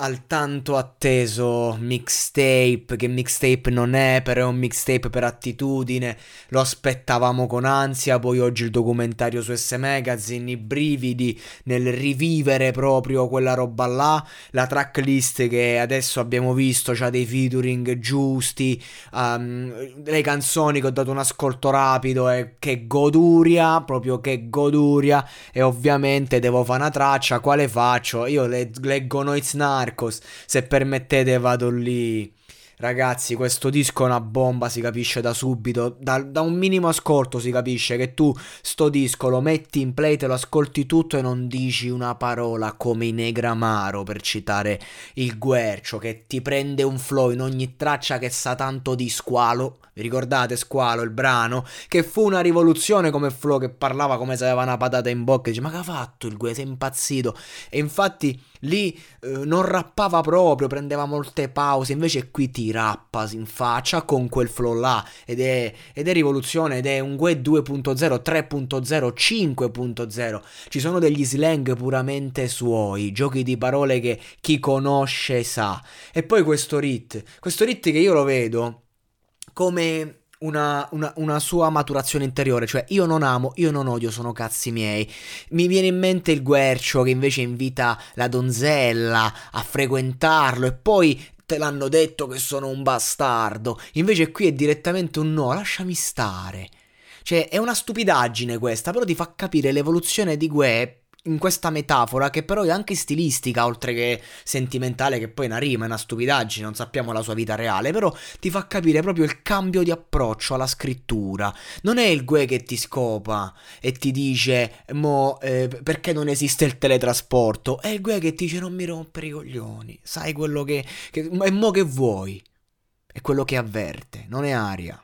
al tanto atteso mixtape, che mixtape non è, però è un mixtape per attitudine, lo aspettavamo con ansia, poi oggi il documentario su S Magazine, i brividi nel rivivere proprio quella roba là, la tracklist che adesso abbiamo visto, c'ha dei featuring giusti, um, le canzoni che ho dato un ascolto rapido e che goduria, proprio che goduria, e ovviamente devo fare una traccia, qual quale faccio? Io le- leggo Noiz Narcos, se permettete vado lì. Ragazzi, questo disco è una bomba, si capisce da subito. Da, da, un minimo ascolto si capisce che tu sto disco lo metti in play, te lo ascolti tutto e non dici una parola come in Negramaro per citare il Guercio che ti prende un flow in ogni traccia che sa tanto di squalo. Vi ricordate Squalo, il brano? Che fu una rivoluzione come flow che parlava come se aveva una patata in bocca e dice ma che ha fatto il Gue? Sei impazzito? E infatti lì eh, non rappava proprio, prendeva molte pause, invece qui ti rappa in faccia con quel flow là ed è, ed è rivoluzione ed è un Gue 2.0, 3.0, 5.0. Ci sono degli slang puramente suoi, giochi di parole che chi conosce sa. E poi questo rit, questo rit che io lo vedo come una, una, una, sua maturazione interiore, cioè io non amo, io non odio, sono cazzi miei. Mi viene in mente il Guercio che invece invita la donzella a frequentarlo e poi te l'hanno detto che sono un bastardo. Invece qui è direttamente un no, lasciami stare. Cioè, è una stupidaggine questa, però ti fa capire l'evoluzione di Gue in questa metafora che però è anche stilistica oltre che sentimentale che poi è una rima, è una stupidaggine, non sappiamo la sua vita reale, però ti fa capire proprio il cambio di approccio alla scrittura. Non è il Gue che ti scopa e ti dice mo eh, perché non esiste il teletrasporto, è il Gue che ti dice non mi rompere i coglioni, sai quello che, che e mo che vuoi? È quello che avverte, non è aria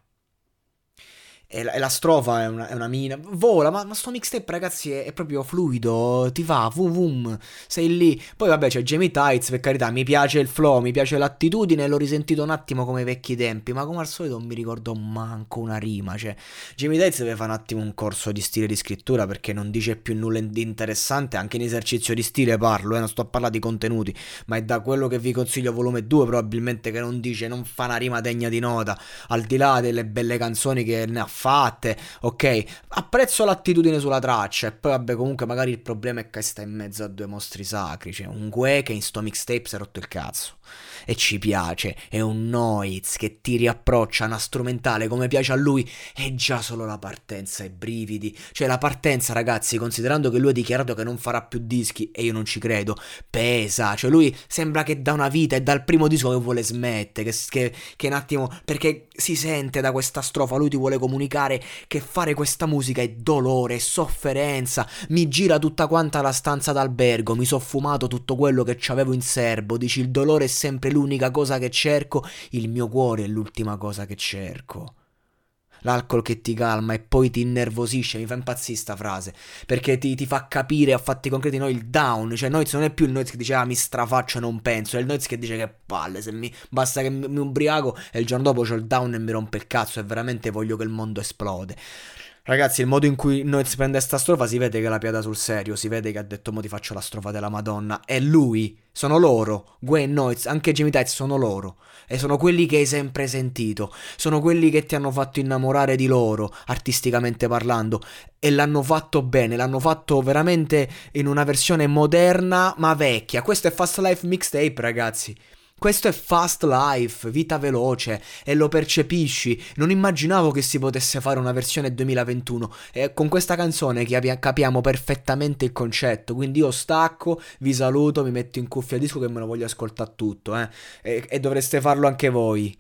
e la, e la strofa è una, è una, mina. Vola, ma, ma sto mixtape, ragazzi, è, è, proprio fluido. Ti va, vum vum, sei lì. Poi, vabbè, c'è Jamie Tights, per carità, mi piace il flow, mi piace l'attitudine. L'ho risentito un attimo come i vecchi tempi, ma come al solito non mi ricordo manco una rima. Cioè, Jamie Tights deve fare un attimo un corso di stile di scrittura perché non dice più nulla di interessante. Anche in esercizio di stile parlo, eh, non sto a parlare di contenuti, ma è da quello che vi consiglio, volume 2, probabilmente che non dice, non fa una rima degna di nota. Al di là delle belle canzoni che ne ha fatte, ok? Apprezzo l'attitudine sulla traccia e poi vabbè comunque magari il problema è che sta in mezzo a due mostri sacri, cioè un Gue che in sto mixtape si è rotto il cazzo e ci piace, è un Noiz che ti riapproccia una strumentale come piace a lui, è già solo la partenza e brividi, cioè la partenza ragazzi, considerando che lui ha dichiarato che non farà più dischi e io non ci credo, pesa, cioè lui sembra che da una vita e dal primo disco che vuole smettere, che, che, che un attimo, perché si sente da questa strofa, lui ti vuole comunicare che fare questa musica è dolore, è sofferenza, mi gira tutta quanta la stanza d'albergo, mi so fumato tutto quello che c'avevo in serbo, dici il dolore è sempre l'unica cosa che cerco, il mio cuore è l'ultima cosa che cerco l'alcol che ti calma e poi ti innervosisce. Mi fa impazzire sta frase perché ti, ti, fa capire a fatti concreti no, il down. Cioè, Noiz non è più il Noiz che diceva ah, mi strafaccio e non penso, è il Noiz che dice che palle. Se mi basta che mi, mi ubriaco e il giorno dopo c'ho il down e mi rompe il cazzo e veramente voglio che il mondo esplode. Ragazzi, il modo in cui Noiz prende sta strofa si vede che la piada sul serio, si vede che ha detto mo ti faccio la strofa della Madonna. È lui, sono loro, Gwen Noiz, anche Jimmy Tights sono loro. E sono quelli che hai sempre sentito, sono quelli che ti hanno fatto innamorare di loro, artisticamente parlando. E l'hanno fatto bene, l'hanno fatto veramente in una versione moderna ma vecchia. Questo è Fast Life Mixtape, ragazzi. Questo è fast life, vita veloce, e lo percepisci. Non immaginavo che si potesse fare una versione 2021. E con questa canzone capiamo perfettamente il concetto. Quindi io stacco, vi saluto, mi metto in cuffia disco che me lo voglio ascoltare tutto, eh. E, e dovreste farlo anche voi.